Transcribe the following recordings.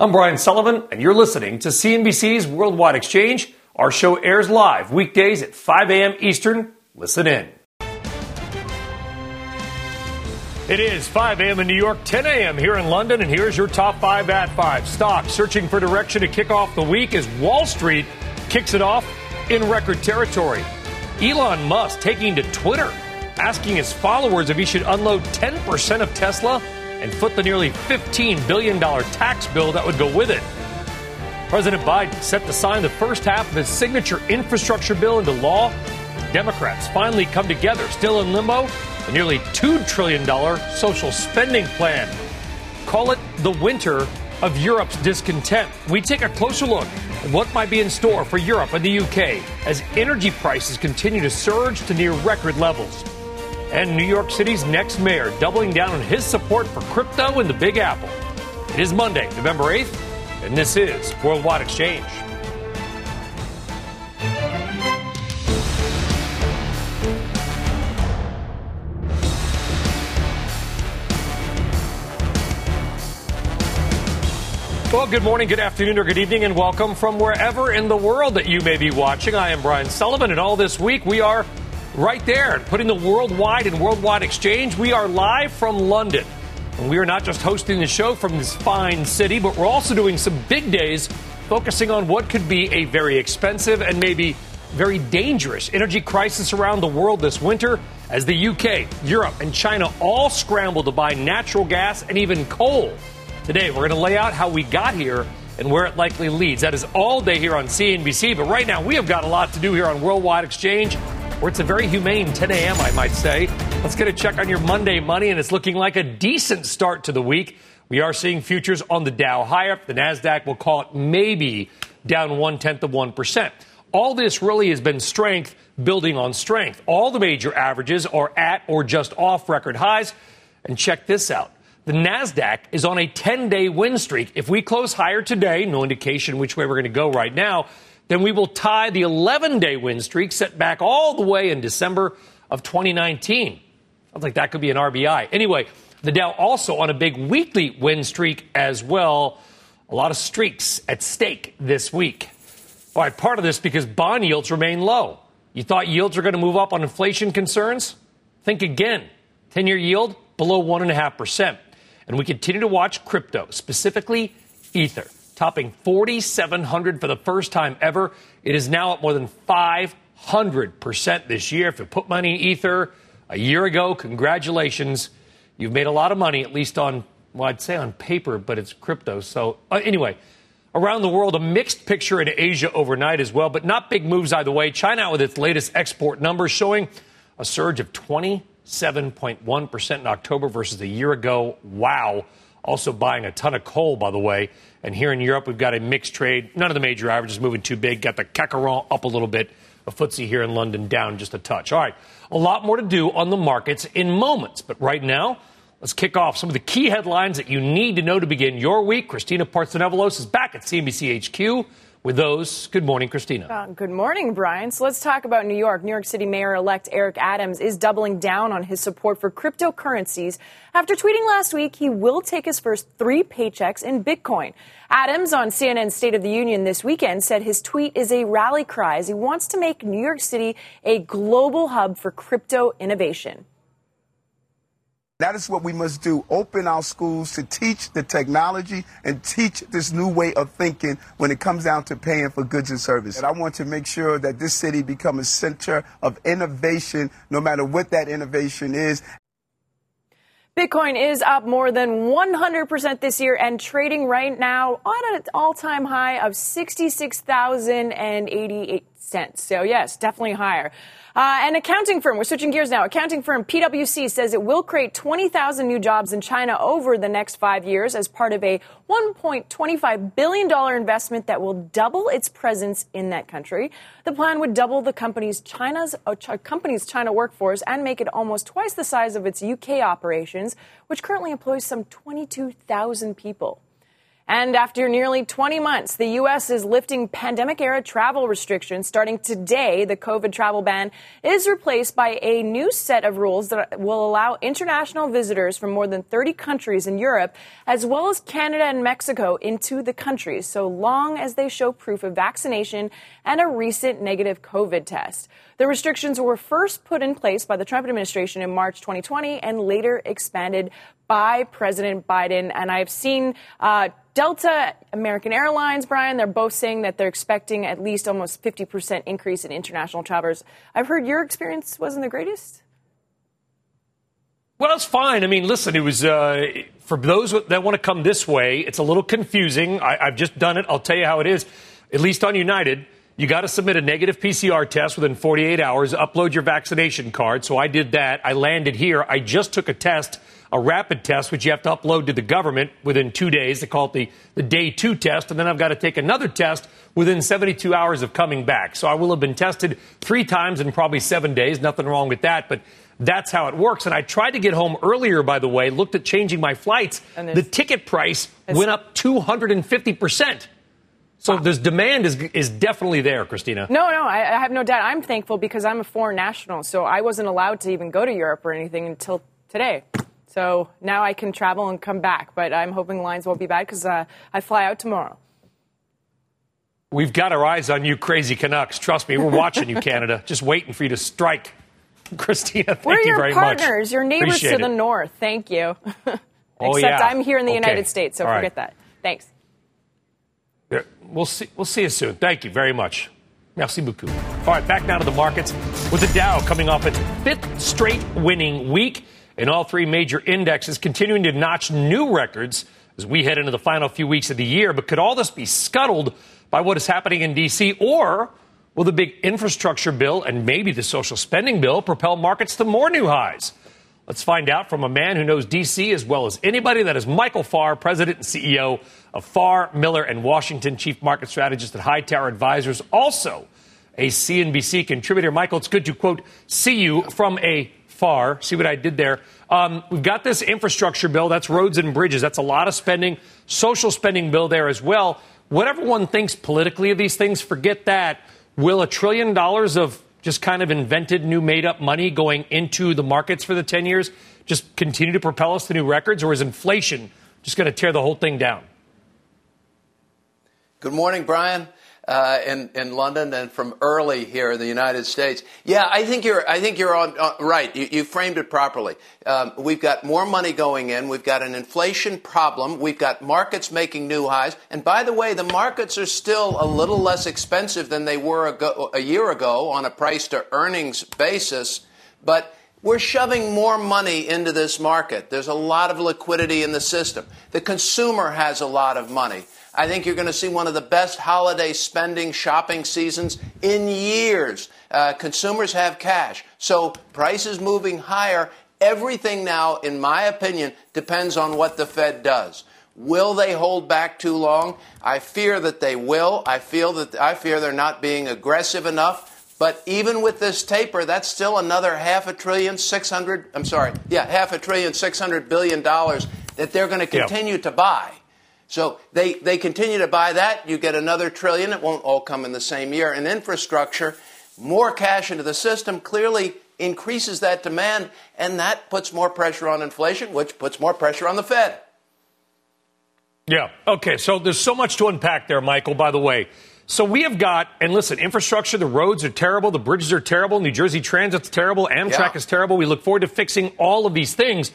I'm Brian Sullivan, and you're listening to CNBC's Worldwide Exchange. Our show airs live weekdays at 5 a.m. Eastern. Listen in. It is 5 a.m. in New York, 10 a.m. here in London, and here's your top five at five. Stocks searching for direction to kick off the week as Wall Street kicks it off in record territory. Elon Musk taking to Twitter, asking his followers if he should unload 10% of Tesla and foot the nearly $15 billion tax bill that would go with it. President Biden set to sign the first half of his signature infrastructure bill into law. Democrats finally come together, still in limbo, a nearly $2 trillion social spending plan. Call it the winter of Europe's discontent. We take a closer look at what might be in store for Europe and the UK as energy prices continue to surge to near record levels and New York City's next mayor doubling down on his support for crypto and the Big Apple. It is Monday, November 8th, and this is Worldwide Exchange. Well, good morning, good afternoon, or good evening, and welcome from wherever in the world that you may be watching. I am Brian Sullivan, and all this week we are right there, and putting the worldwide and worldwide exchange. We are live from London. And we are not just hosting the show from this fine city, but we're also doing some big days focusing on what could be a very expensive and maybe very dangerous energy crisis around the world this winter as the UK, Europe, and China all scramble to buy natural gas and even coal. Today, we're going to lay out how we got here and where it likely leads. That is all day here on CNBC. But right now, we have got a lot to do here on Worldwide Exchange where it's a very humane 10 a.m., I might say. Let's get a check on your Monday money, and it's looking like a decent start to the week. We are seeing futures on the Dow higher. The NASDAQ will call it maybe down one tenth of 1%. All this really has been strength building on strength. All the major averages are at or just off record highs. And check this out. The NASDAQ is on a 10 day win streak. If we close higher today, no indication which way we're going to go right now, then we will tie the 11 day win streak set back all the way in December of 2019. Sounds like that could be an RBI. Anyway, the Dow also on a big weekly win streak as well. A lot of streaks at stake this week. All right, part of this because bond yields remain low. You thought yields are going to move up on inflation concerns? Think again. 10 year yield below 1.5%. And we continue to watch crypto, specifically Ether topping 4,700 for the first time ever. It is now up more than 500% this year. If you put money in Ether a year ago, congratulations. You've made a lot of money, at least on, well, I'd say on paper, but it's crypto. So, uh, anyway, around the world, a mixed picture in Asia overnight as well, but not big moves either way. China with its latest export numbers showing a surge of 27.1% in October versus a year ago. Wow. Also buying a ton of coal, by the way. And here in Europe, we've got a mixed trade. None of the major averages moving too big. Got the CAC up a little bit. A FTSE here in London down just a touch. All right, a lot more to do on the markets in moments. But right now, let's kick off some of the key headlines that you need to know to begin your week. Christina Partsinevelos is back at CNBC HQ with those. Good morning, Christina. Uh, good morning, Brian. So let's talk about New York. New York City Mayor elect Eric Adams is doubling down on his support for cryptocurrencies after tweeting last week he will take his first three paychecks in Bitcoin. Adams on CNN's State of the Union this weekend said his tweet is a rally cry as he wants to make New York City a global hub for crypto innovation. That is what we must do. Open our schools to teach the technology and teach this new way of thinking when it comes down to paying for goods and services. And I want to make sure that this city become a center of innovation, no matter what that innovation is. Bitcoin is up more than 100% this year and trading right now at an all time high of 66,088 cents. So, yes, definitely higher. Uh, an accounting firm, we're switching gears now. Accounting firm PwC says it will create 20,000 new jobs in China over the next five years as part of a $1.25 billion investment that will double its presence in that country. The plan would double the company's China's uh, company's China workforce and make it almost twice the size of its UK operations, which currently employs some 22,000 people. And after nearly 20 months, the U.S. is lifting pandemic era travel restrictions. Starting today, the COVID travel ban is replaced by a new set of rules that will allow international visitors from more than 30 countries in Europe, as well as Canada and Mexico, into the country, so long as they show proof of vaccination and a recent negative COVID test. The restrictions were first put in place by the Trump administration in March 2020 and later expanded by President Biden. And I've seen uh, Delta, American Airlines, Brian, they're both saying that they're expecting at least almost 50% increase in international travelers. I've heard your experience wasn't the greatest. Well, it's fine. I mean, listen, it was uh, for those that want to come this way. It's a little confusing. I, I've just done it. I'll tell you how it is. At least on United, you got to submit a negative PCR test within 48 hours. Upload your vaccination card. So I did that. I landed here. I just took a test a rapid test, which you have to upload to the government within two days. They call it the, the day two test. And then I've got to take another test within 72 hours of coming back. So I will have been tested three times in probably seven days. Nothing wrong with that. But that's how it works. And I tried to get home earlier, by the way, looked at changing my flights. The ticket price went up 250%. So this demand is is definitely there, Christina. No, no, I, I, have no doubt. I'm thankful because I'm a foreign national, so I wasn't allowed to even go to Europe or anything until today. So now I can travel and come back, but I'm hoping lines won't be bad because uh, I fly out tomorrow. We've got our eyes on you, crazy Canucks. Trust me, we're watching you, Canada. Just waiting for you to strike. Christina, thank we're you very partners, much. We're your partners, your neighbors Appreciate to the north. Thank you. oh, Except yeah. I'm here in the okay. United States, so All forget right. that. Thanks. We'll see. We'll see you soon. Thank you very much. Merci beaucoup. All right, back now to the markets with the Dow coming off its fifth straight winning week and all three major indexes continuing to notch new records as we head into the final few weeks of the year. But could all this be scuttled by what is happening in D.C., or will the big infrastructure bill and maybe the social spending bill propel markets to more new highs? Let's find out from a man who knows D.C. as well as anybody. That is Michael Farr, President and CEO of Farr, Miller, and Washington, Chief Market Strategist at Hightower Advisors, also a CNBC contributor. Michael, it's good to, quote, see you from a far. See what I did there? Um, we've got this infrastructure bill. That's roads and bridges. That's a lot of spending. Social spending bill there as well. Whatever one thinks politically of these things, forget that. Will a trillion dollars of just kind of invented new made up money going into the markets for the 10 years just continue to propel us to new records, or is inflation just going to tear the whole thing down? Good morning, Brian uh, in in London and from early here in the United States. Yeah, I think you're I think you're on, right. You, you, framed it properly. Um, we've got more money going in. We've got an inflation problem. We've got markets making new highs. And by the way, the markets are still a little less expensive than they were ago, a year ago on a price to earnings basis, but. We're shoving more money into this market. There's a lot of liquidity in the system. The consumer has a lot of money. I think you're going to see one of the best holiday spending shopping seasons in years. Uh, consumers have cash. So prices moving higher. Everything now, in my opinion, depends on what the Fed does. Will they hold back too long? I fear that they will. I feel that I fear they're not being aggressive enough. But even with this taper, that's still another half a trillion, six hundred. I'm sorry, yeah, half a trillion, six hundred billion dollars that they're going to continue yep. to buy. So they, they continue to buy that. You get another trillion. It won't all come in the same year. And infrastructure, more cash into the system clearly increases that demand, and that puts more pressure on inflation, which puts more pressure on the Fed. Yeah. Okay. So there's so much to unpack there, Michael, by the way. So we have got, and listen, infrastructure, the roads are terrible, the bridges are terrible, New Jersey Transit's terrible, Amtrak yeah. is terrible. We look forward to fixing all of these things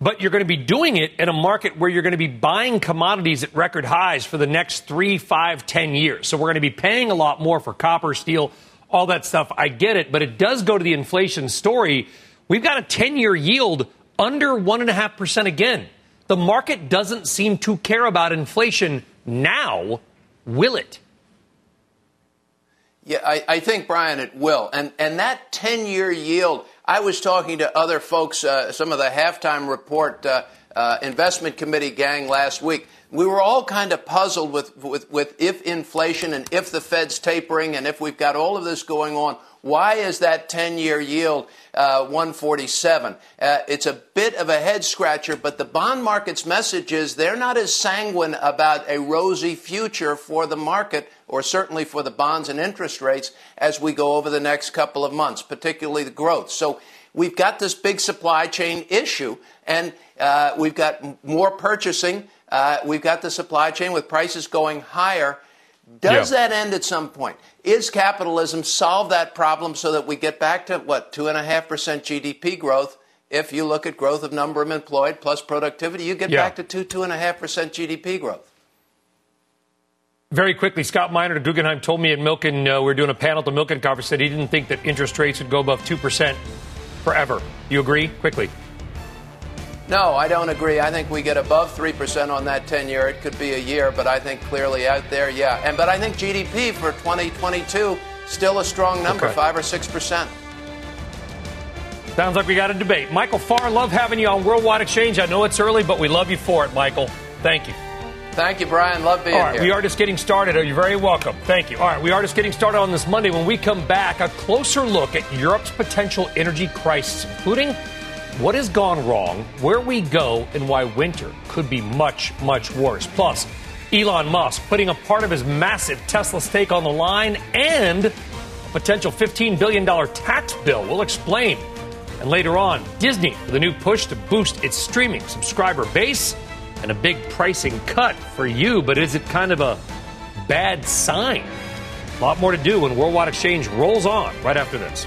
but you're going to be doing it in a market where you're going to be buying commodities at record highs for the next three, five, ten years. So we're going to be paying a lot more for copper, steel, all that stuff. I get it, but it does go to the inflation story. We've got a 10 year yield under 1.5% again. The market doesn't seem to care about inflation now, will it? Yeah, I, I think, Brian, it will. And, and that 10 year yield, I was talking to other folks, uh, some of the halftime report uh, uh, investment committee gang last week. We were all kind of puzzled with, with, with if inflation and if the Fed's tapering and if we've got all of this going on, why is that 10 year yield uh, 147? Uh, it's a bit of a head scratcher, but the bond market's message is they're not as sanguine about a rosy future for the market, or certainly for the bonds and interest rates, as we go over the next couple of months, particularly the growth. So we've got this big supply chain issue, and uh, we've got more purchasing. Uh, we've got the supply chain with prices going higher. Does yeah. that end at some point? Is capitalism solve that problem so that we get back to what two and a half percent GDP growth? If you look at growth of number of employed plus productivity, you get yeah. back to two two and a half percent GDP growth. Very quickly, Scott Minerd of Guggenheim told me at Milken, uh, we are doing a panel at the Milken conference, that he didn't think that interest rates would go above 2% forever. You agree? Quickly. No, I don't agree. I think we get above 3% on that 10 year. It could be a year, but I think clearly out there, yeah. And but I think GDP for 2022 still a strong number, okay. 5 or 6%. Sounds like we got a debate. Michael Farr, love having you on Worldwide Exchange. I know it's early, but we love you for it, Michael. Thank you. Thank you, Brian. Love being All right, here. We are just getting started. You're very welcome. Thank you. All right, we are just getting started on this Monday. When we come back, a closer look at Europe's potential energy crisis, including what has gone wrong, where we go, and why winter could be much, much worse. Plus, Elon Musk putting a part of his massive Tesla stake on the line and a potential $15 billion tax bill. We'll explain. And later on, Disney with a new push to boost its streaming subscriber base and a big pricing cut for you. But is it kind of a bad sign? A lot more to do when Worldwide Exchange rolls on right after this.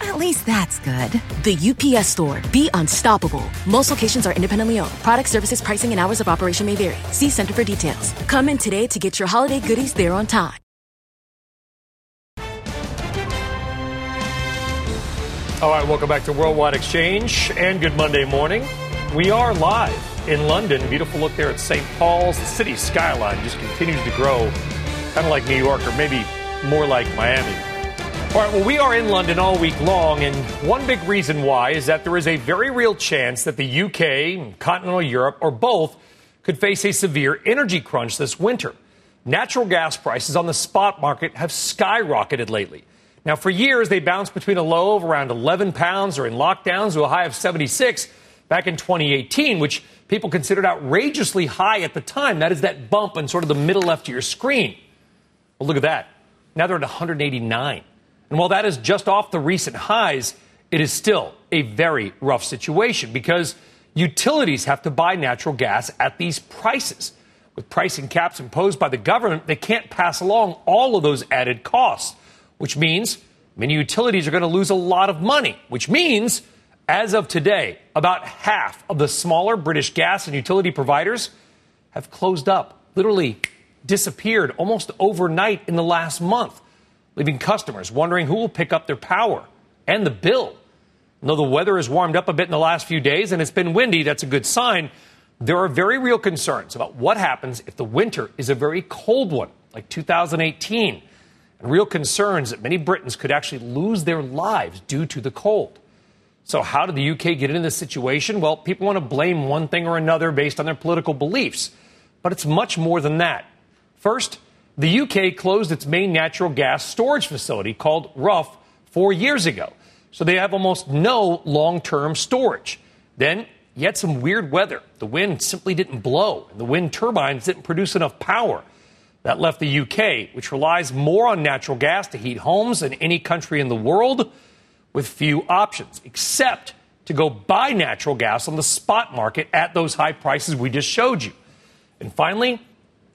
At least that's good. The UPS store. Be unstoppable. Most locations are independently owned. Product services, pricing, and hours of operation may vary. See Center for details. Come in today to get your holiday goodies there on time. All right, welcome back to Worldwide Exchange and good Monday morning. We are live in London. Beautiful look there at St. Paul's. The city skyline just continues to grow, kind of like New York or maybe more like Miami. All right, well, we are in London all week long, and one big reason why is that there is a very real chance that the UK continental Europe, or both, could face a severe energy crunch this winter. Natural gas prices on the spot market have skyrocketed lately. Now, for years, they bounced between a low of around 11 pounds or in lockdowns to a high of 76 back in 2018, which people considered outrageously high at the time. That is that bump in sort of the middle left of your screen. Well, look at that. Now they're at 189. And while that is just off the recent highs, it is still a very rough situation because utilities have to buy natural gas at these prices. With pricing caps imposed by the government, they can't pass along all of those added costs, which means many utilities are going to lose a lot of money, which means, as of today, about half of the smaller British gas and utility providers have closed up, literally disappeared almost overnight in the last month leaving customers wondering who will pick up their power and the bill. Though the weather has warmed up a bit in the last few days and it's been windy, that's a good sign. There are very real concerns about what happens if the winter is a very cold one, like 2018, and real concerns that many Britons could actually lose their lives due to the cold. So, how did the UK get into this situation? Well, people want to blame one thing or another based on their political beliefs, but it's much more than that. First, the UK closed its main natural gas storage facility called Rough four years ago. So they have almost no long term storage. Then you had some weird weather. The wind simply didn't blow, and the wind turbines didn't produce enough power. That left the UK, which relies more on natural gas to heat homes than any country in the world, with few options, except to go buy natural gas on the spot market at those high prices we just showed you. And finally,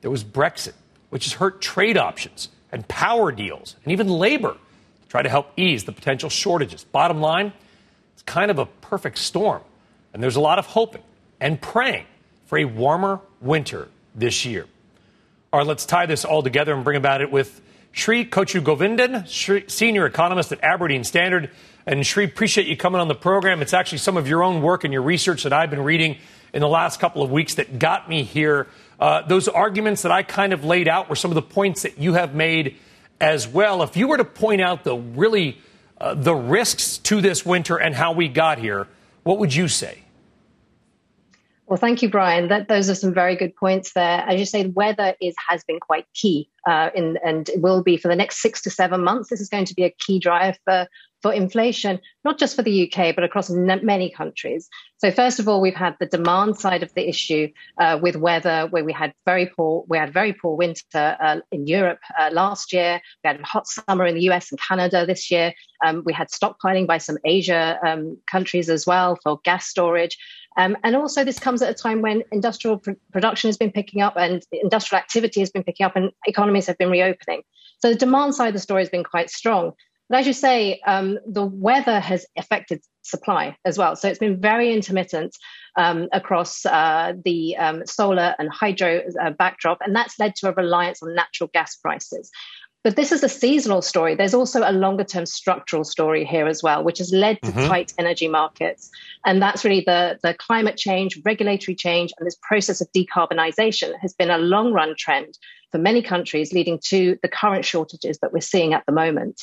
there was Brexit, which has hurt trade options and power deals and even labor to try to help ease the potential shortages. Bottom line, it's kind of a perfect storm. And there's a lot of hoping and praying for a warmer winter this year. All right, let's tie this all together and bring about it with Sri Kochugovindan, senior economist at Aberdeen Standard. And Sri, appreciate you coming on the program. It's actually some of your own work and your research that I've been reading in the last couple of weeks that got me here. Uh, those arguments that I kind of laid out were some of the points that you have made as well. If you were to point out the really uh, the risks to this winter and how we got here, what would you say? Well, thank you, Brian. That, those are some very good points there. As you say, the weather is has been quite key, uh, in, and will be for the next six to seven months. This is going to be a key driver for, for inflation, not just for the UK, but across many countries. So, first of all, we've had the demand side of the issue uh, with weather, where we had very poor, we had very poor winter uh, in Europe uh, last year. We had a hot summer in the US and Canada this year. Um, we had stockpiling by some Asia um, countries as well for gas storage. Um, and also, this comes at a time when industrial pr- production has been picking up and industrial activity has been picking up and economies have been reopening. So the demand side of the story has been quite strong. But as you say, um, the weather has affected supply as well. So it's been very intermittent um, across uh, the um, solar and hydro uh, backdrop, and that's led to a reliance on natural gas prices. But this is a seasonal story. There's also a longer term structural story here as well, which has led to mm-hmm. tight energy markets. And that's really the, the climate change, regulatory change, and this process of decarbonization has been a long run trend for many countries, leading to the current shortages that we're seeing at the moment.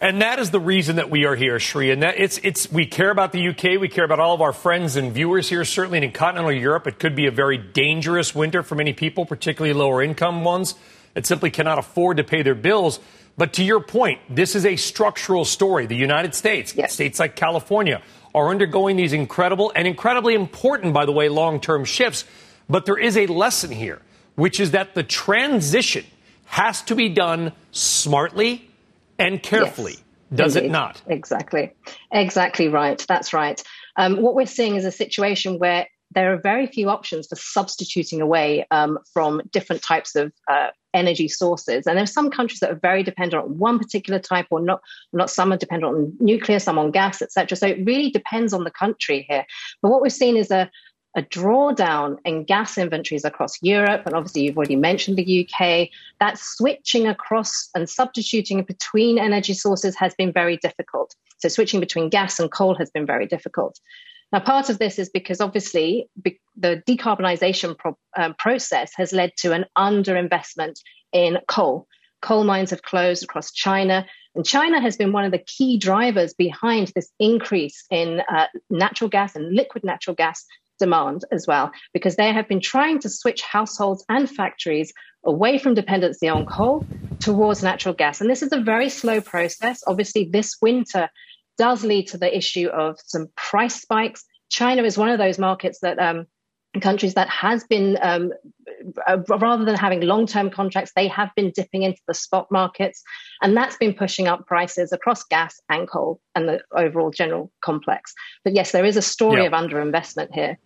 And that is the reason that we are here, Sri. And that it's it's we care about the UK, we care about all of our friends and viewers here. Certainly in continental Europe, it could be a very dangerous winter for many people, particularly lower income ones that simply cannot afford to pay their bills. But to your point, this is a structural story. The United States, yes. states like California, are undergoing these incredible and incredibly important, by the way, long term shifts. But there is a lesson here, which is that the transition has to be done smartly and carefully. Yes, does indeed. it not? Exactly. Exactly right. That's right. Um, what we're seeing is a situation where there are very few options for substituting away um, from different types of uh, energy sources. And there are some countries that are very dependent on one particular type or not, not some are dependent on nuclear, some on gas, etc. So it really depends on the country here. But what we've seen is a, a drawdown in gas inventories across Europe, and obviously you've already mentioned the UK, that switching across and substituting between energy sources has been very difficult. So switching between gas and coal has been very difficult. Now, part of this is because obviously be- the decarbonisation pro- um, process has led to an underinvestment in coal. Coal mines have closed across China, and China has been one of the key drivers behind this increase in uh, natural gas and liquid natural gas demand as well, because they have been trying to switch households and factories away from dependency on coal towards natural gas. And this is a very slow process. Obviously, this winter does lead to the issue of some price spikes. China is one of those markets that um, countries that has been um, uh, rather than having long-term contracts they have been dipping into the spot markets and that's been pushing up prices across gas and coal and the overall general complex but yes there is a story yeah. of underinvestment here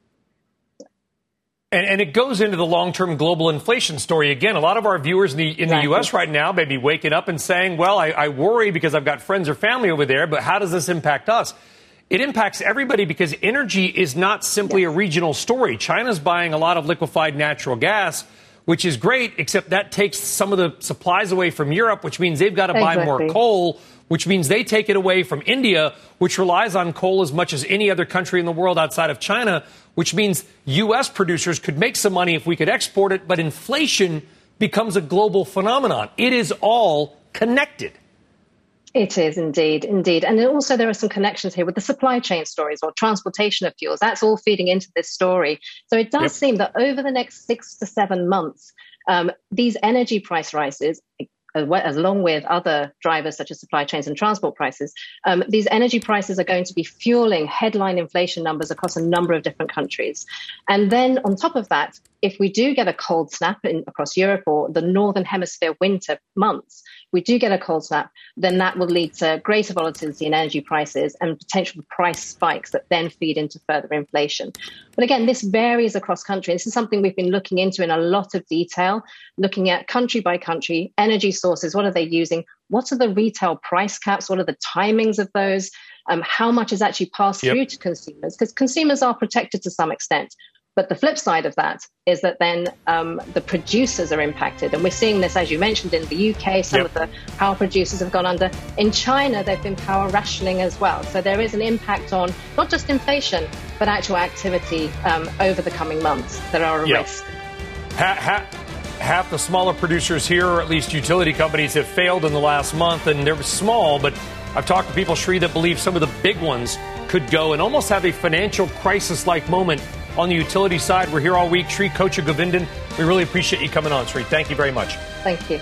and, and, it goes into the long-term global inflation story again. A lot of our viewers in the in the U.S. right now may be waking up and saying, "Well, I, I worry because I've got friends or family over there, but how does this impact us?" It impacts everybody because energy is not simply yes. a regional story. China's buying a lot of liquefied natural gas, which is great, except that takes some of the supplies away from Europe, which means they've got to exactly. buy more coal, which means they take it away from India, which relies on coal as much as any other country in the world outside of China, which means U.S. producers could make some money if we could export it, but inflation becomes a global phenomenon. It is all connected. It is indeed, indeed. And also, there are some connections here with the supply chain stories or transportation of fuels. That's all feeding into this story. So it does yep. seem that over the next six to seven months, um, these energy price rises as along with other drivers such as supply chains and transport prices, um, these energy prices are going to be fueling headline inflation numbers across a number of different countries. And then on top of that, if we do get a cold snap in, across Europe or the northern hemisphere winter months, we do get a cold snap, then that will lead to greater volatility in energy prices and potential price spikes that then feed into further inflation. But again, this varies across country. This is something we've been looking into in a lot of detail, looking at country by country, energy sources, what are they using? What are the retail price caps? What are the timings of those? Um, how much is actually passed yep. through to consumers? Because consumers are protected to some extent. But the flip side of that is that then um, the producers are impacted. And we're seeing this, as you mentioned, in the UK. Some yep. of the power producers have gone under. In China, they've been power rationing as well. So there is an impact on not just inflation, but actual activity um, over the coming months that are a yep. risk. Ha- ha- half the smaller producers here, or at least utility companies, have failed in the last month. And they're small, but I've talked to people, Sri, that believe some of the big ones could go and almost have a financial crisis like moment on the utility side. We're here all week. Sri Kochugovindan, we really appreciate you coming on, Sri. Thank you very much. Thank you.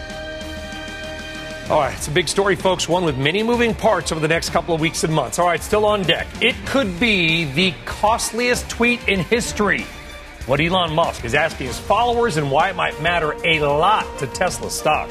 All right, it's a big story, folks, one with many moving parts over the next couple of weeks and months. All right, still on deck. It could be the costliest tweet in history. What Elon Musk is asking his followers and why it might matter a lot to Tesla stock.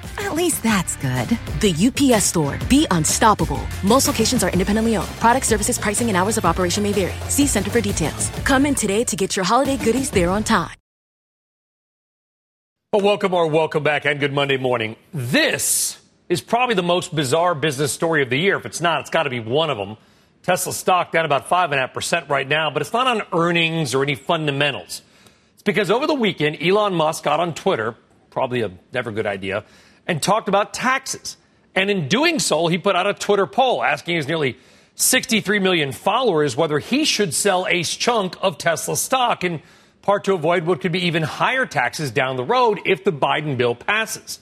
At least that's good. The UPS store. Be unstoppable. Most locations are independently owned. Product services, pricing, and hours of operation may vary. See Center for details. Come in today to get your holiday goodies there on time. Well, welcome or welcome back and good Monday morning. This is probably the most bizarre business story of the year. If it's not, it's got to be one of them. Tesla stock down about 5.5% right now, but it's not on earnings or any fundamentals. It's because over the weekend, Elon Musk got on Twitter, probably a never good idea, and talked about taxes. And in doing so, he put out a Twitter poll asking his nearly 63 million followers whether he should sell a chunk of Tesla stock, in part to avoid what could be even higher taxes down the road if the Biden bill passes.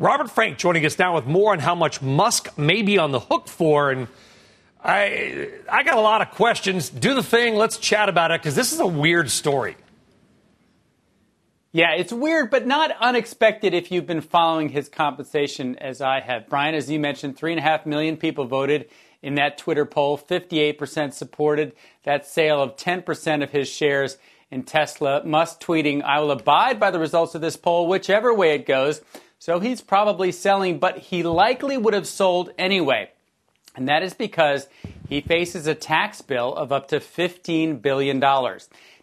Robert Frank joining us now with more on how much Musk may be on the hook for. And I, I got a lot of questions. Do the thing. Let's chat about it because this is a weird story. Yeah, it's weird, but not unexpected if you've been following his compensation as I have. Brian, as you mentioned, three and a half million people voted in that Twitter poll. 58% supported that sale of 10% of his shares in Tesla. Musk tweeting, I will abide by the results of this poll, whichever way it goes. So he's probably selling, but he likely would have sold anyway. And that is because he faces a tax bill of up to $15 billion.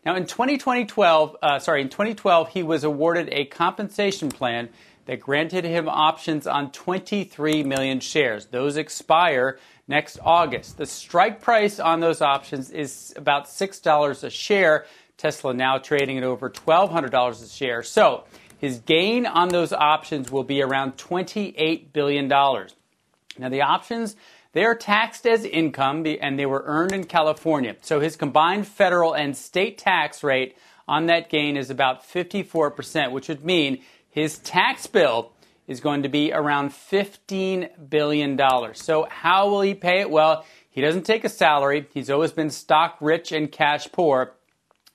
Now, in 2012, uh, sorry, in 2012, he was awarded a compensation plan that granted him options on 23 million shares. Those expire next August. The strike price on those options is about $6 a share. Tesla now trading at over $1,200 a share. So his gain on those options will be around $28 billion. Now, the options they are taxed as income and they were earned in California. So his combined federal and state tax rate on that gain is about 54%, which would mean his tax bill is going to be around $15 billion. So how will he pay it? Well, he doesn't take a salary. He's always been stock rich and cash poor.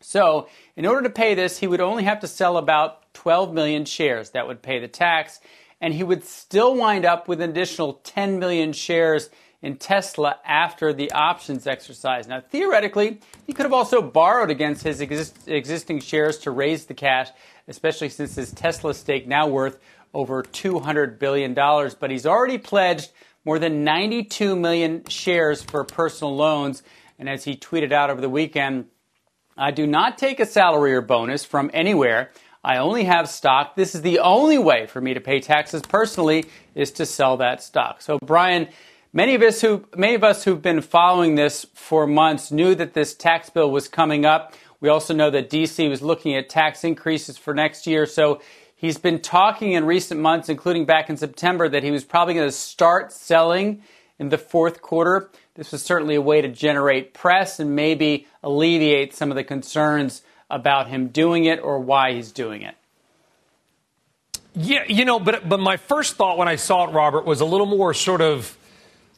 So, in order to pay this, he would only have to sell about 12 million shares. That would pay the tax. And he would still wind up with an additional 10 million shares in Tesla after the options exercise. Now, theoretically, he could have also borrowed against his exist- existing shares to raise the cash, especially since his Tesla stake now worth over $200 billion. But he's already pledged more than 92 million shares for personal loans. And as he tweeted out over the weekend, I do not take a salary or bonus from anywhere. I only have stock. This is the only way for me to pay taxes personally is to sell that stock. So, Brian, Many of us who many of us who've been following this for months knew that this tax bill was coming up. We also know that DC was looking at tax increases for next year. So he's been talking in recent months, including back in September, that he was probably going to start selling in the fourth quarter. This was certainly a way to generate press and maybe alleviate some of the concerns about him doing it or why he's doing it. Yeah, you know, but but my first thought when I saw it, Robert, was a little more sort of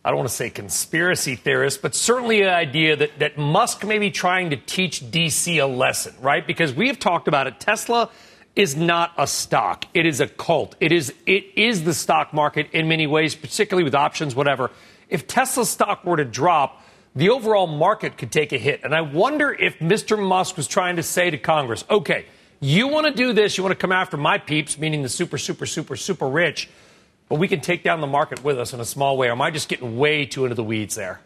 I don't want to say conspiracy theorist, but certainly an idea that, that Musk may be trying to teach DC a lesson, right? Because we have talked about it. Tesla is not a stock. It is a cult. It is it is the stock market in many ways, particularly with options, whatever. If Tesla stock were to drop, the overall market could take a hit. And I wonder if Mr. Musk was trying to say to Congress, okay, you want to do this, you want to come after my peeps, meaning the super, super, super, super rich, but we can take down the market with us in a small way. Or am I just getting way too into the weeds there?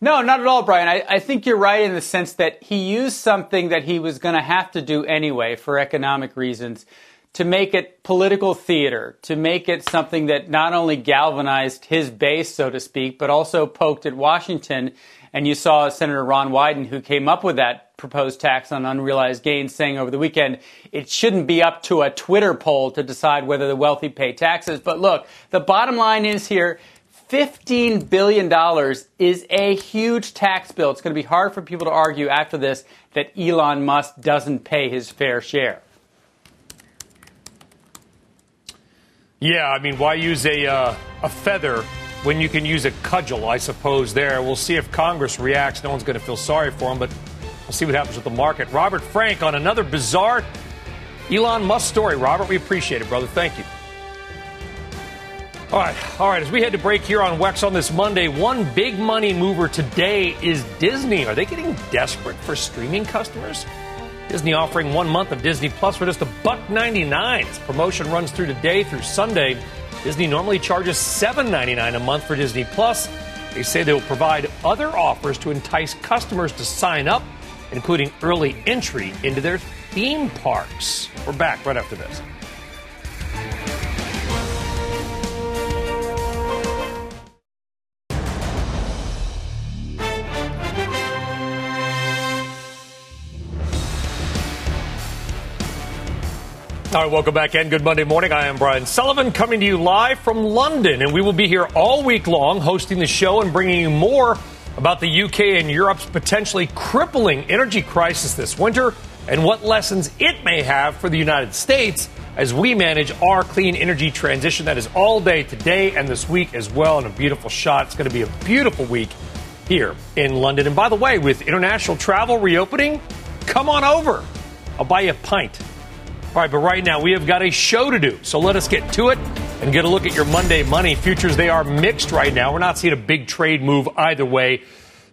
No, not at all, Brian. I, I, think you're right in the sense that he used something that he was going to have to do anyway for economic reasons to make it political theater, to make it something that not only galvanized his base, so to speak, but also poked at Washington. And you saw Senator Ron Wyden, who came up with that proposed tax on unrealized gains, saying over the weekend it shouldn't be up to a Twitter poll to decide whether the wealthy pay taxes. But look, the bottom line is here $15 billion is a huge tax bill. It's going to be hard for people to argue after this that Elon Musk doesn't pay his fair share. Yeah, I mean, why use a, uh, a feather when you can use a cudgel, I suppose, there. We'll see if Congress reacts. No one's going to feel sorry for him, but we'll see what happens with the market. Robert Frank on another bizarre Elon Musk story. Robert, we appreciate it, brother. Thank you. All right, all right. As we head to break here on Wex on this Monday, one big money mover today is Disney. Are they getting desperate for streaming customers? Disney offering one month of Disney Plus for just a buck ninety nine. Promotion runs through today through Sunday. Disney normally charges $7.99 a month for Disney Plus. They say they will provide other offers to entice customers to sign up, including early entry into their theme parks. We're back right after this. All right, welcome back and good Monday morning. I am Brian Sullivan coming to you live from London, and we will be here all week long hosting the show and bringing you more about the UK and Europe's potentially crippling energy crisis this winter and what lessons it may have for the United States as we manage our clean energy transition. That is all day today and this week as well, and a beautiful shot. It's going to be a beautiful week here in London. And by the way, with international travel reopening, come on over. I'll buy you a pint. All right, but right now we have got a show to do. So let us get to it and get a look at your Monday money futures. They are mixed right now. We're not seeing a big trade move either way.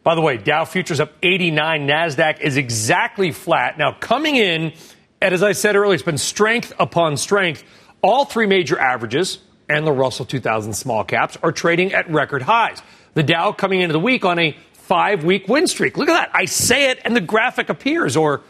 By the way, Dow futures up 89, Nasdaq is exactly flat. Now coming in, and as I said earlier, it's been strength upon strength. All three major averages and the Russell 2000 small caps are trading at record highs. The Dow coming into the week on a five week win streak. Look at that. I say it and the graphic appears, or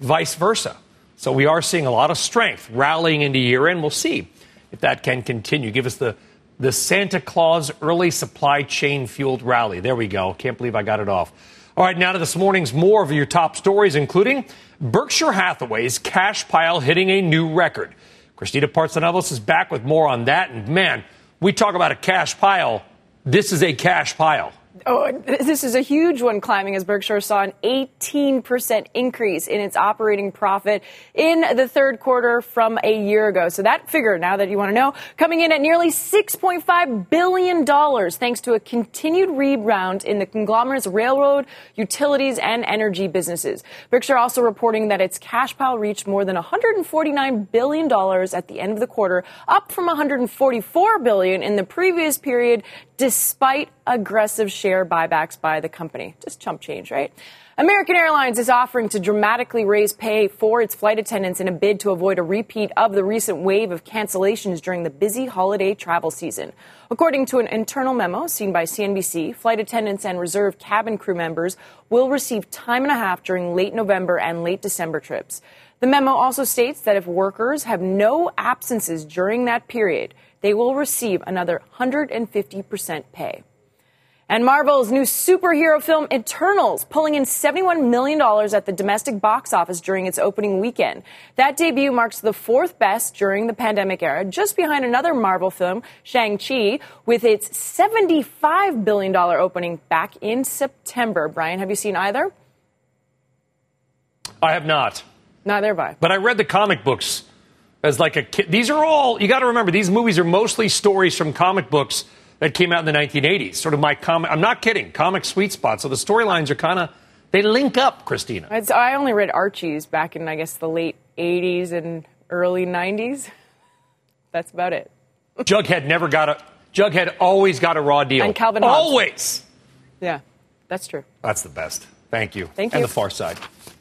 vice versa. So we are seeing a lot of strength rallying into year end. We'll see if that can continue. Give us the, the Santa Claus early supply chain fueled rally. There we go. Can't believe I got it off. All right, now to this morning's more of your top stories, including Berkshire Hathaway's cash pile hitting a new record. Christina Partsinevelos is back with more on that. And man, we talk about a cash pile. This is a cash pile. Oh, this is a huge one climbing as Berkshire saw an 18% increase in its operating profit in the third quarter from a year ago. So that figure, now that you want to know, coming in at nearly $6.5 billion thanks to a continued rebound in the conglomerate's railroad, utilities, and energy businesses. Berkshire also reporting that its cash pile reached more than $149 billion at the end of the quarter, up from 144 billion in the previous period, despite aggressive share buybacks by the company. Just chump change, right? American Airlines is offering to dramatically raise pay for its flight attendants in a bid to avoid a repeat of the recent wave of cancellations during the busy holiday travel season. According to an internal memo seen by CNBC, flight attendants and reserve cabin crew members will receive time and a half during late November and late December trips. The memo also states that if workers have no absences during that period, they will receive another 150% pay. And Marvel's new superhero film Eternals pulling in $71 million at the domestic box office during its opening weekend. That debut marks the fourth best during the pandemic era, just behind another Marvel film, Shang-Chi, with its $75 billion opening back in September. Brian, have you seen either? I have not. Neither have I. But I read the comic books as like a kid. These are all, you got to remember, these movies are mostly stories from comic books that came out in the 1980s. Sort of my comic, I'm not kidding, comic sweet spot. So the storylines are kind of, they link up, Christina. It's, I only read Archie's back in, I guess, the late 80s and early 90s. That's about it. Jughead never got a, Jughead always got a raw deal. And Calvin Hobbes. Always. Yeah, that's true. That's the best. Thank you. Thank you. And the far side.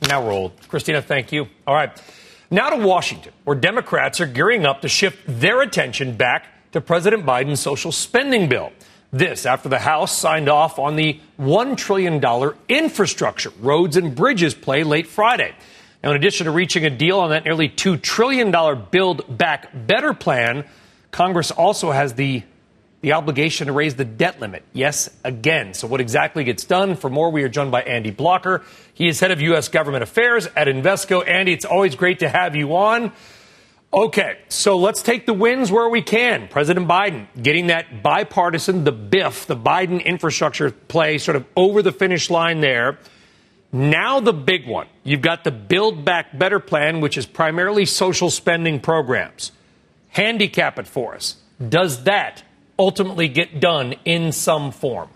Now we're old. Christina, thank you. All right. Now to Washington, where Democrats are gearing up to shift their attention back to President Biden's social spending bill. This after the House signed off on the $1 trillion infrastructure, roads, and bridges play late Friday. Now, in addition to reaching a deal on that nearly $2 trillion Build Back Better plan, Congress also has the, the obligation to raise the debt limit. Yes, again. So, what exactly gets done? For more, we are joined by Andy Blocker. He is head of U.S. government affairs at Invesco. Andy, it's always great to have you on. Okay, so let's take the wins where we can. President Biden getting that bipartisan, the BIF, the Biden infrastructure play sort of over the finish line there. Now, the big one. You've got the Build Back Better plan, which is primarily social spending programs. Handicap it for us. Does that ultimately get done in some form?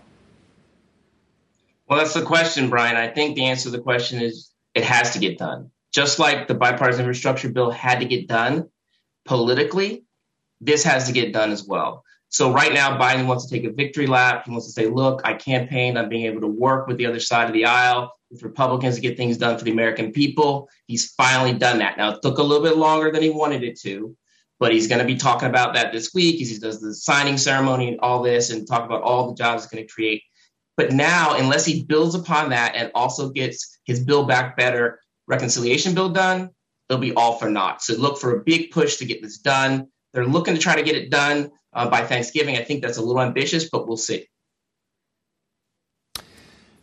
Well, that's the question, Brian. I think the answer to the question is it has to get done just like the bipartisan infrastructure bill had to get done politically, this has to get done as well. So right now, Biden wants to take a victory lap. He wants to say, look, I campaigned on being able to work with the other side of the aisle, with Republicans to get things done for the American people. He's finally done that. Now, it took a little bit longer than he wanted it to, but he's going to be talking about that this week he does the signing ceremony and all this and talk about all the jobs it's going to create. But now, unless he builds upon that and also gets his Build Back Better reconciliation bill done, it'll be all for naught. So look for a big push to get this done. They're looking to try to get it done uh, by Thanksgiving. I think that's a little ambitious, but we'll see.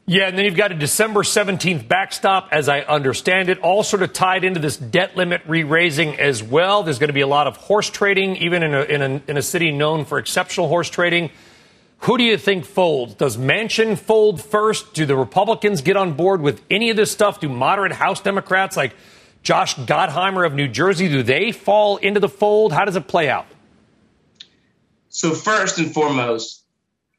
Yeah, and then you've got a December 17th backstop, as I understand it, all sort of tied into this debt limit re raising as well. There's going to be a lot of horse trading, even in a, in a, in a city known for exceptional horse trading. Who do you think folds? Does Manchin fold first? Do the Republicans get on board with any of this stuff? Do moderate House Democrats like Josh Gottheimer of New Jersey, do they fall into the fold? How does it play out? So, first and foremost,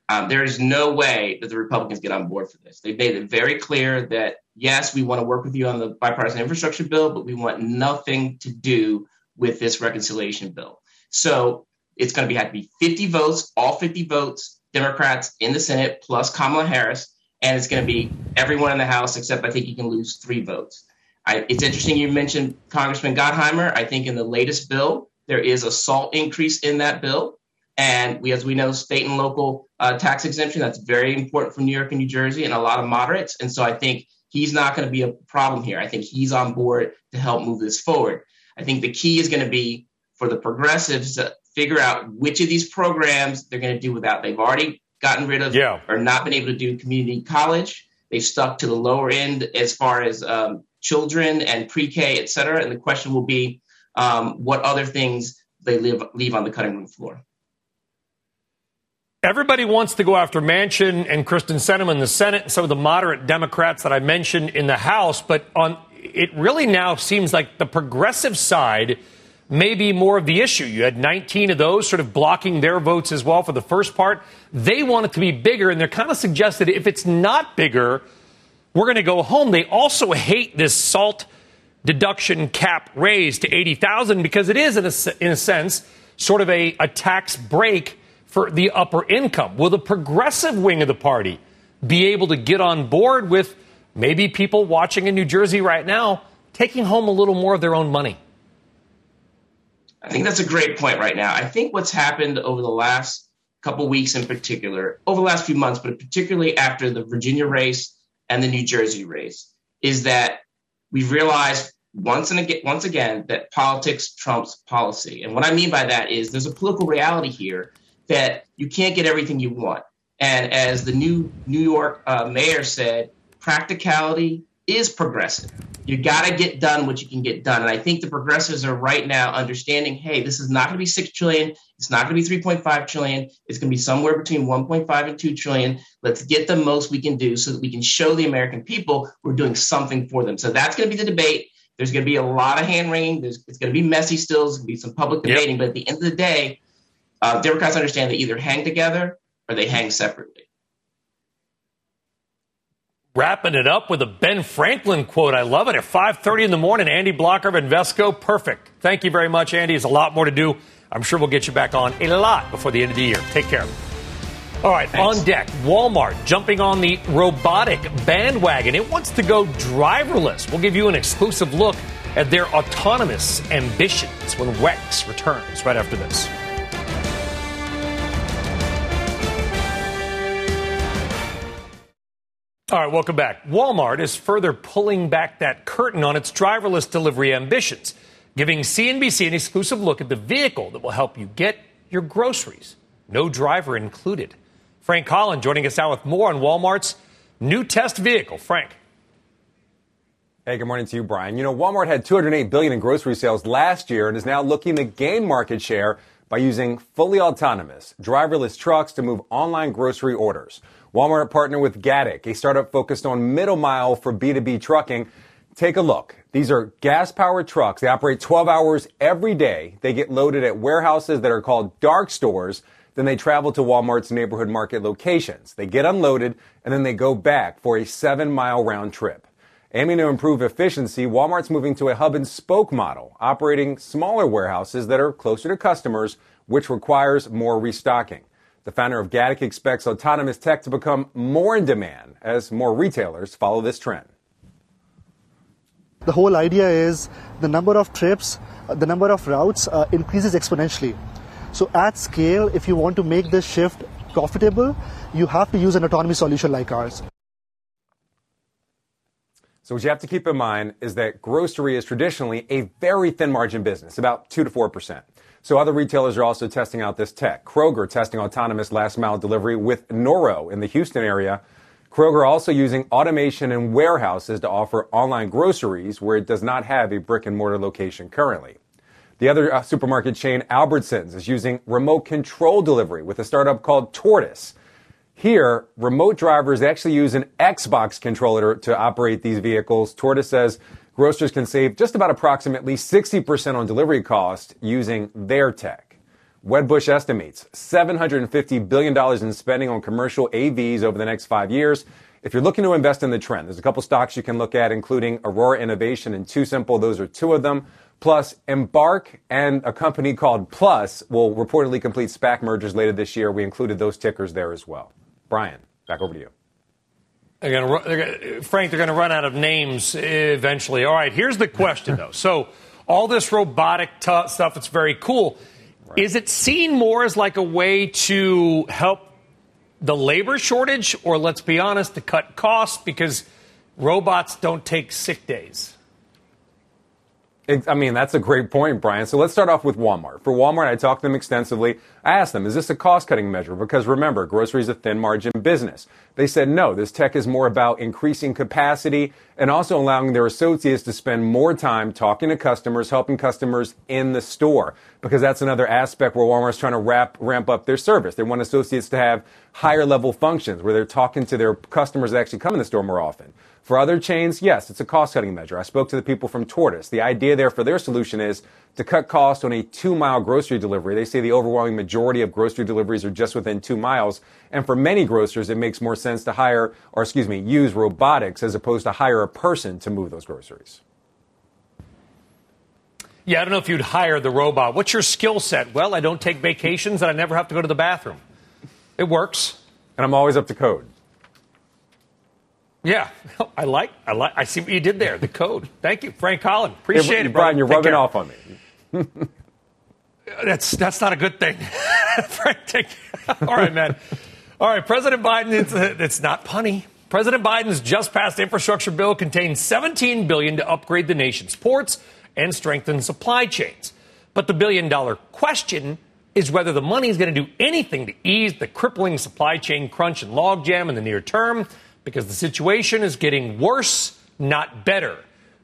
um, there is no way that the Republicans get on board for this. They've made it very clear that, yes, we want to work with you on the bipartisan infrastructure bill, but we want nothing to do with this reconciliation bill. So, it's going to be, have to be 50 votes, all 50 votes Democrats in the Senate plus Kamala Harris, and it's going to be everyone in the House except I think you can lose three votes. I, it's interesting you mentioned Congressman Gottheimer. I think in the latest bill there is a SALT increase in that bill, and we, as we know, state and local uh, tax exemption that's very important for New York and New Jersey and a lot of moderates. And so I think he's not going to be a problem here. I think he's on board to help move this forward. I think the key is going to be for the progressives to figure out which of these programs they're going to do without. They've already gotten rid of yeah. or not been able to do community college. They've stuck to the lower end as far as um, children and pre-K, et cetera. And the question will be um, what other things they leave, leave on the cutting room floor. Everybody wants to go after Manchin and Kyrsten Sinema in the Senate and some of the moderate Democrats that I mentioned in the House, but on it really now seems like the progressive side – may be more of the issue. You had 19 of those sort of blocking their votes as well for the first part. They want it to be bigger, and they're kind of suggested if it's not bigger, we're going to go home. They also hate this SALT deduction cap raise to 80,000 because it is, in a, in a sense, sort of a, a tax break for the upper income. Will the progressive wing of the party be able to get on board with maybe people watching in New Jersey right now taking home a little more of their own money? I think that's a great point right now. I think what's happened over the last couple weeks in particular, over the last few months, but particularly after the Virginia race and the New Jersey race, is that we've realized once and again, once again that politics trumps policy. And what I mean by that is there's a political reality here that you can't get everything you want. And as the new New York uh, mayor said, practicality is progressive. You got to get done what you can get done. And I think the progressives are right now understanding, hey, this is not going to be 6 trillion. It's not going to be 3.5 trillion. It's going to be somewhere between 1.5 and 2 trillion. Let's get the most we can do so that we can show the American people we're doing something for them. So that's going to be the debate. There's going to be a lot of hand wringing. There's, it's going to be messy still. There's going to be some public debating. Yep. But at the end of the day, uh, Democrats understand they either hang together or they hang separately. Wrapping it up with a Ben Franklin quote. I love it. At 5.30 in the morning, Andy Blocker of Invesco. Perfect. Thank you very much, Andy. There's a lot more to do. I'm sure we'll get you back on a lot before the end of the year. Take care. All right, Thanks. on deck, Walmart jumping on the robotic bandwagon. It wants to go driverless. We'll give you an exclusive look at their autonomous ambitions when Rex returns right after this. All right, welcome back. Walmart is further pulling back that curtain on its driverless delivery ambitions, giving CNBC an exclusive look at the vehicle that will help you get your groceries. No driver included. Frank Holland joining us now with more on Walmart's new test vehicle. Frank. Hey, good morning to you, Brian. You know, Walmart had 208 billion in grocery sales last year and is now looking to gain market share by using fully autonomous, driverless trucks to move online grocery orders. Walmart partnered with Gatik, a startup focused on middle mile for B2B trucking. Take a look. These are gas powered trucks. They operate 12 hours every day. They get loaded at warehouses that are called dark stores. Then they travel to Walmart's neighborhood market locations. They get unloaded and then they go back for a seven mile round trip. Aiming to improve efficiency, Walmart's moving to a hub and spoke model, operating smaller warehouses that are closer to customers, which requires more restocking. The founder of Gatik expects autonomous tech to become more in demand as more retailers follow this trend. The whole idea is the number of trips, uh, the number of routes uh, increases exponentially. So at scale, if you want to make this shift profitable, you have to use an autonomy solution like ours. So what you have to keep in mind is that grocery is traditionally a very thin margin business, about 2 to 4%. So other retailers are also testing out this tech. Kroger testing autonomous last mile delivery with Nuro in the Houston area. Kroger also using automation in warehouses to offer online groceries where it does not have a brick and mortar location currently. The other uh, supermarket chain, Albertsons, is using remote control delivery with a startup called Tortoise. Here, remote drivers actually use an Xbox controller to operate these vehicles. Tortoise says grocers can save just about approximately 60% on delivery costs using their tech. Wedbush estimates $750 billion in spending on commercial AVs over the next five years. If you're looking to invest in the trend, there's a couple stocks you can look at, including Aurora Innovation and TuSimple. Those are two of them. Plus, Embark and a company called Plus will reportedly complete SPAC mergers later this year. We included those tickers there as well. Brian, back over to you. They're gonna, they're gonna, Frank, they're going to run out of names eventually. All right, here's the question, though. So, all this robotic t- stuff, it's very cool. Right. Is it seen more as like a way to help the labor shortage, or let's be honest, to cut costs because robots don't take sick days? I mean, that's a great point, Brian. So let's start off with Walmart. For Walmart, I talked to them extensively. I asked them, is this a cost cutting measure? Because remember, grocery is a thin margin business. They said, no, this tech is more about increasing capacity and also allowing their associates to spend more time talking to customers, helping customers in the store. Because that's another aspect where Walmart's trying to wrap, ramp up their service. They want associates to have higher level functions where they're talking to their customers that actually come in the store more often. For other chains, yes, it's a cost cutting measure. I spoke to the people from Tortoise. The idea there for their solution is to cut costs on a two mile grocery delivery. They say the overwhelming majority of grocery deliveries are just within two miles. And for many grocers, it makes more sense to hire, or excuse me, use robotics as opposed to hire a person to move those groceries. Yeah, I don't know if you'd hire the robot. What's your skill set? Well, I don't take vacations and I never have to go to the bathroom. It works. And I'm always up to code. Yeah, I like, I like, I see what you did there. The code. Thank you, Frank Holland. Appreciate hey, it, Brian. You're take rubbing care. off on me. that's that's not a good thing. Frank, take. All right, man. All right, President Biden. It's, it's not punny. President Biden's just passed infrastructure bill contains 17 billion to upgrade the nation's ports and strengthen supply chains. But the billion dollar question is whether the money is going to do anything to ease the crippling supply chain crunch and logjam in the near term, because the situation is getting worse, not better.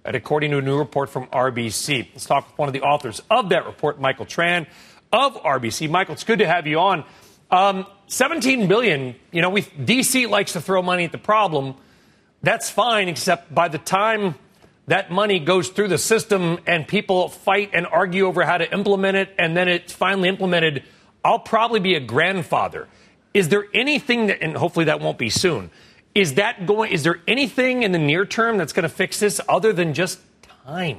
And according to a new report from RBC. Let's talk with one of the authors of that report, Michael Tran of RBC. Michael, it's good to have you on. Um, 17 billion, you know, DC likes to throw money at the problem. That's fine, except by the time that money goes through the system and people fight and argue over how to implement it, and then it's finally implemented, I'll probably be a grandfather. Is there anything that, and hopefully that won't be soon, is that going, is there anything in the near term that's going to fix this other than just time?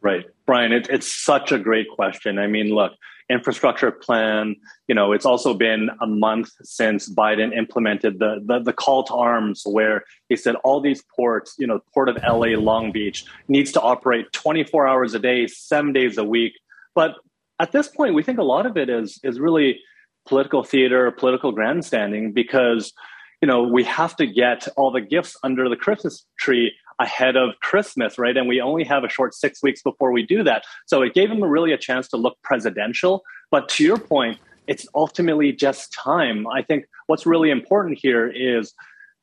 Right. Brian, it, it's such a great question. I mean, look, infrastructure plan, you know, it's also been a month since Biden implemented the, the, the call to arms where he said all these ports, you know, Port of LA, Long Beach needs to operate 24 hours a day, seven days a week. But at this point, we think a lot of it is is really political theater, political grandstanding, because you know we have to get all the gifts under the Christmas tree ahead of Christmas, right? And we only have a short six weeks before we do that. So it gave him really a chance to look presidential. But to your point, it's ultimately just time. I think what's really important here is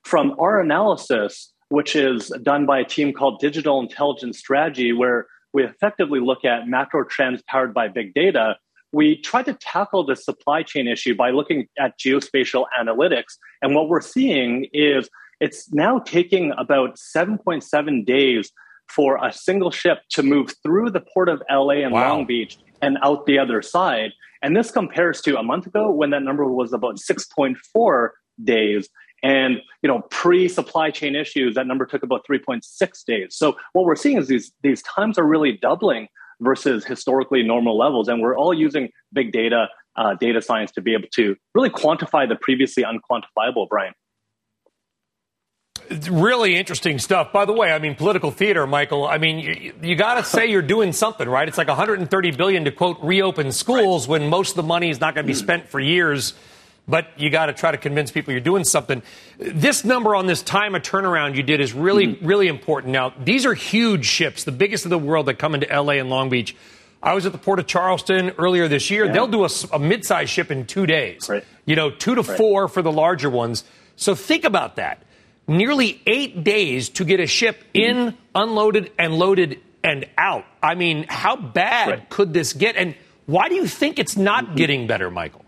from our analysis, which is done by a team called Digital Intelligence Strategy, where we effectively look at macro trends powered by big data. We try to tackle the supply chain issue by looking at geospatial analytics. And what we're seeing is it's now taking about 7.7 days for a single ship to move through the port of LA and wow. Long Beach and out the other side. And this compares to a month ago when that number was about 6.4 days. And you know, pre-supply chain issues, that number took about 3.6 days. So what we're seeing is these these times are really doubling versus historically normal levels, and we're all using big data, uh, data science to be able to really quantify the previously unquantifiable. Brian really interesting stuff. By the way, I mean political theater, Michael. I mean you, you got to say you're doing something, right? It's like 130 billion to quote reopen schools right. when most of the money is not going to be hmm. spent for years. But you got to try to convince people you're doing something. This number on this time of turnaround you did is really, mm-hmm. really important. Now, these are huge ships, the biggest in the world that come into LA and Long Beach. I was at the port of Charleston earlier this year. Yeah. They'll do a, a mid-sized ship in two days. Right. You know, two to right. four for the larger ones. So think about that nearly eight days to get a ship in, unloaded, and loaded and out. I mean, how bad right. could this get? And why do you think it's not mm-hmm. getting better, Michael?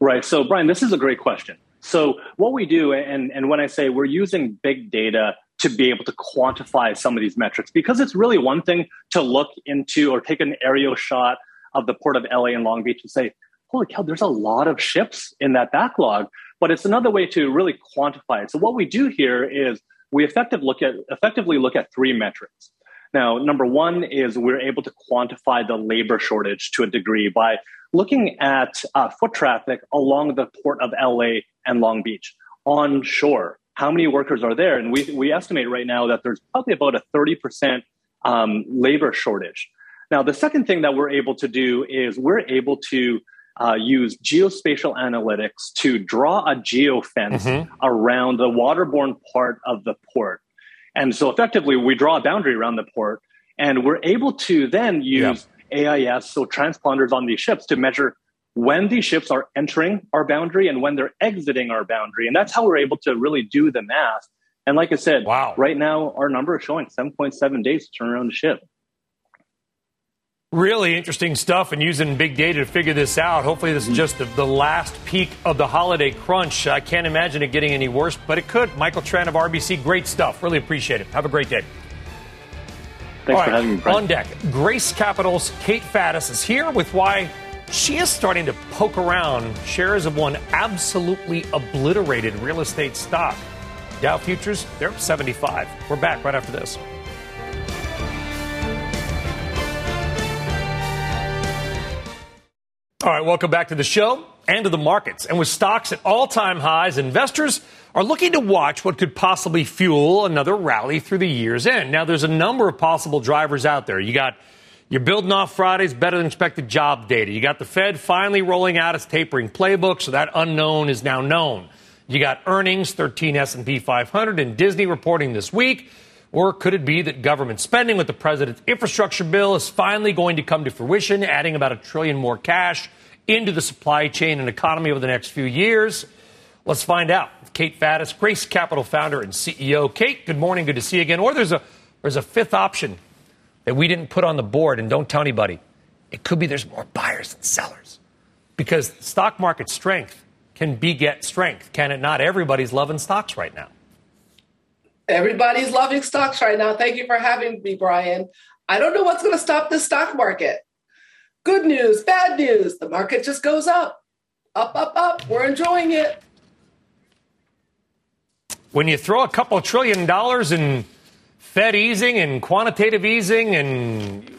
Right. So, Brian, this is a great question. So, what we do, and, and when I say we're using big data to be able to quantify some of these metrics, because it's really one thing to look into or take an aerial shot of the port of LA and Long Beach and say, holy cow, there's a lot of ships in that backlog but it's another way to really quantify it. So what we do here is we effective look at, effectively look at three metrics. Now, number one is we're able to quantify the labor shortage to a degree by looking at uh, foot traffic along the port of LA and Long Beach on shore. How many workers are there? And we, we estimate right now that there's probably about a 30% um, labor shortage. Now, the second thing that we're able to do is we're able to uh, use geospatial analytics to draw a geofence mm-hmm. around the waterborne part of the port. And so effectively, we draw a boundary around the port, and we're able to then use yeah. AIS, so transponders on these ships, to measure when these ships are entering our boundary and when they're exiting our boundary. And that's how we're able to really do the math. And like I said, wow. right now, our number is showing 7.7 days to turn around a ship. Really interesting stuff and using big data to figure this out. Hopefully, this is just the, the, last peak of the holiday crunch. I can't imagine it getting any worse, but it could. Michael Tran of RBC, great stuff. Really appreciate it. Have a great day. Thanks for having me. Brian. On deck, Grace Capital's Kate Faddis is here with why she is starting to poke around shares of one absolutely obliterated real estate stock. Dow futures, they're 75. We're back right after this. All right, welcome back to the show and to the markets. And with stocks at all time highs, investors are looking to watch what could possibly fuel another rally through the year's end. Now, there's a number of possible drivers out there. You got you're building off Friday's better than expected job data. You got the Fed finally rolling out its tapering playbook, so that unknown is now known. You got earnings, 13 S&P 500, and Disney reporting this week. Or could it be that government spending with the president's infrastructure bill is finally going to come to fruition, adding about a trillion more cash into the supply chain and economy over the next few years? Let's find out. Kate Faddis, Grace Capital founder and CEO. Kate, good morning. Good to see you again. Or there's a there's a fifth option that we didn't put on the board, and don't tell anybody. It could be there's more buyers than sellers because stock market strength can beget strength, can it not? Everybody's loving stocks right now. Everybody's loving stocks right now. Thank you for having me, Brian. I don't know what's going to stop the stock market. Good news, bad news. The market just goes up, up, up, up. We're enjoying it. When you throw a couple trillion dollars in Fed easing and quantitative easing and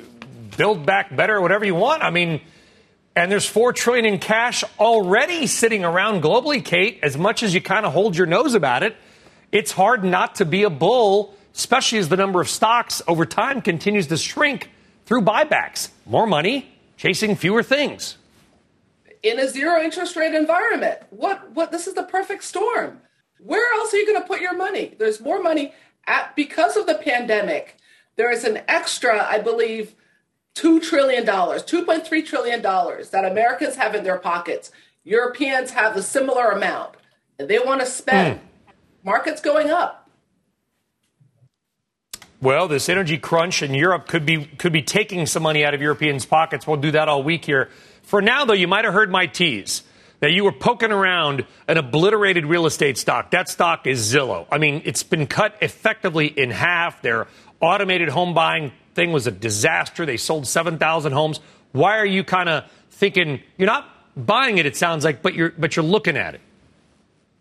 build back better, whatever you want, I mean, and there's four trillion in cash already sitting around globally, Kate. As much as you kind of hold your nose about it, it's hard not to be a bull, especially as the number of stocks over time continues to shrink through buybacks. More money, chasing fewer things. In a zero interest rate environment, what what this is the perfect storm. Where else are you going to put your money? There's more money at because of the pandemic. There is an extra, I believe, $2 trillion, $2.3 trillion that Americans have in their pockets. Europeans have a similar amount, and they want to spend. Mm. Markets going up. Well, this energy crunch in Europe could be could be taking some money out of Europeans' pockets. We'll do that all week here. For now, though, you might have heard my tease that you were poking around an obliterated real estate stock. That stock is Zillow. I mean, it's been cut effectively in half. Their automated home buying thing was a disaster. They sold 7,000 homes. Why are you kind of thinking you're not buying it? It sounds like, but you're but you're looking at it.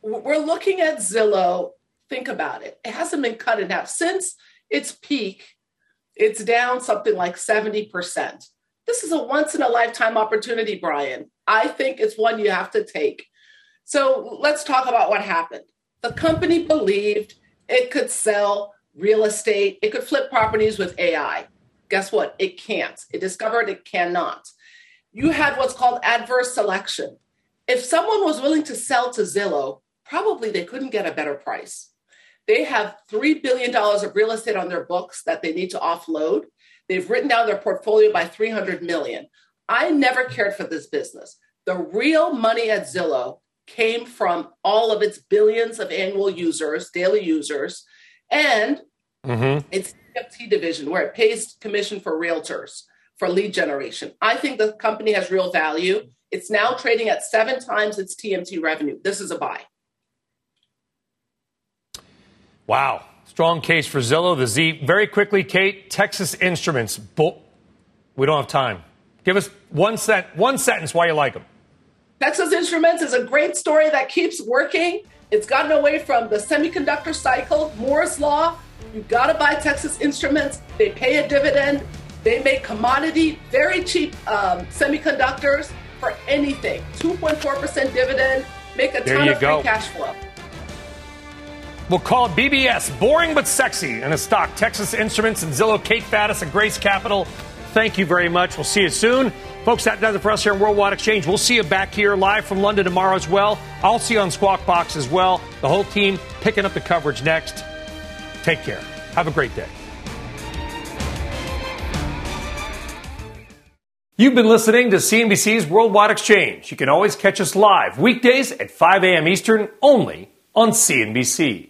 We're looking at Zillow. Think about it. It hasn't been cut in half since its peak. It's down something like 70%. This is a once in a lifetime opportunity, Brian. I think it's one you have to take. So let's talk about what happened. The company believed it could sell real estate, it could flip properties with AI. Guess what? It can't. It discovered it cannot. You had what's called adverse selection. If someone was willing to sell to Zillow, probably they couldn't get a better price. They have $3 billion of real estate on their books that they need to offload. They've written down their portfolio by 300 million. I never cared for this business. The real money at Zillow came from all of its billions of annual users, daily users, and mm-hmm. its TMT division, where it pays commission for realtors for lead generation. I think the company has real value. It's now trading at seven times its TMT revenue. This is a buy. Wow. Strong case for Zillow. The Z. Very quickly, Kate, Texas Instruments. Bull- we don't have time. Give us one, sent- one sentence why you like them. Texas Instruments is a great story that keeps working. It's gotten away from the semiconductor cycle, Moore's Law. You've got to buy Texas Instruments. They pay a dividend. They make commodity, very cheap um, semiconductors for anything. 2.4% dividend, make a ton of free go. cash flow. We'll call it BBS, boring but sexy, in a stock. Texas Instruments and Zillow, Kate Faddis and Grace Capital. Thank you very much. We'll see you soon. Folks, that does it for us here in Worldwide Exchange. We'll see you back here live from London tomorrow as well. I'll see you on Squawk Box as well. The whole team picking up the coverage next. Take care. Have a great day. You've been listening to CNBC's Worldwide Exchange. You can always catch us live weekdays at 5 a.m. Eastern only on CNBC.